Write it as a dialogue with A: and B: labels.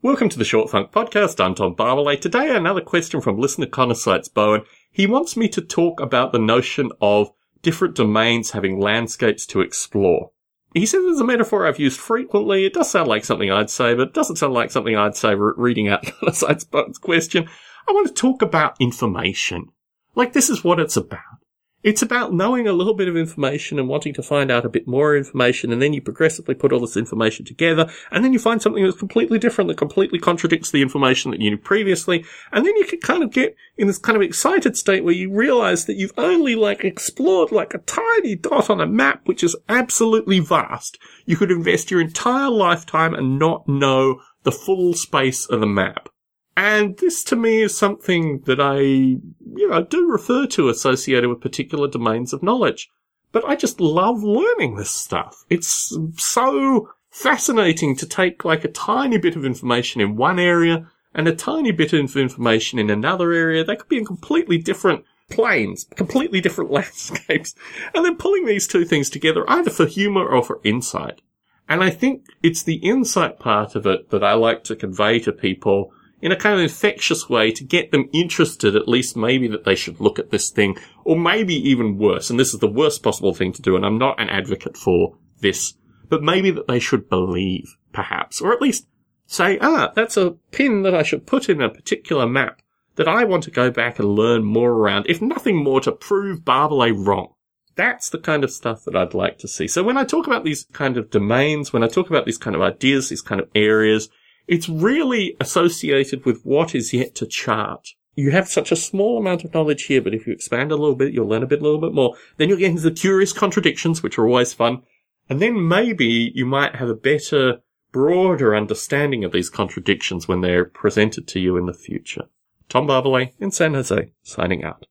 A: Welcome to the Short Funk Podcast. I'm Tom Barbalet. Today, another question from listener Conosites Bowen. He wants me to talk about the notion of different domains having landscapes to explore. He says it's a metaphor I've used frequently. It does sound like something I'd say, but it doesn't sound like something I'd say re- reading out Conosites Bowen's question. I want to talk about information. Like, this is what it's about. It's about knowing a little bit of information and wanting to find out a bit more information, and then you progressively put all this information together, and then you find something that's completely different that completely contradicts the information that you knew previously, and then you can kind of get in this kind of excited state where you realize that you've only like explored like a tiny dot on a map, which is absolutely vast. You could invest your entire lifetime and not know the full space of the map. And this to me is something that I, you know, do refer to associated with particular domains of knowledge. But I just love learning this stuff. It's so fascinating to take like a tiny bit of information in one area and a tiny bit of information in another area. They could be in completely different planes, completely different landscapes, and then pulling these two things together either for humor or for insight. And I think it's the insight part of it that I like to convey to people in a kind of infectious way to get them interested, at least maybe that they should look at this thing, or maybe even worse, and this is the worst possible thing to do, and I'm not an advocate for this, but maybe that they should believe, perhaps, or at least say, ah, that's a pin that I should put in a particular map that I want to go back and learn more around, if nothing more to prove Barbalet wrong. That's the kind of stuff that I'd like to see. So when I talk about these kind of domains, when I talk about these kind of ideas, these kind of areas, it's really associated with what is yet to chart. You have such a small amount of knowledge here, but if you expand a little bit, you'll learn a bit, a little bit more. Then you'll get into the curious contradictions, which are always fun. And then maybe you might have a better, broader understanding of these contradictions when they're presented to you in the future. Tom Barbalet in San Jose, signing out.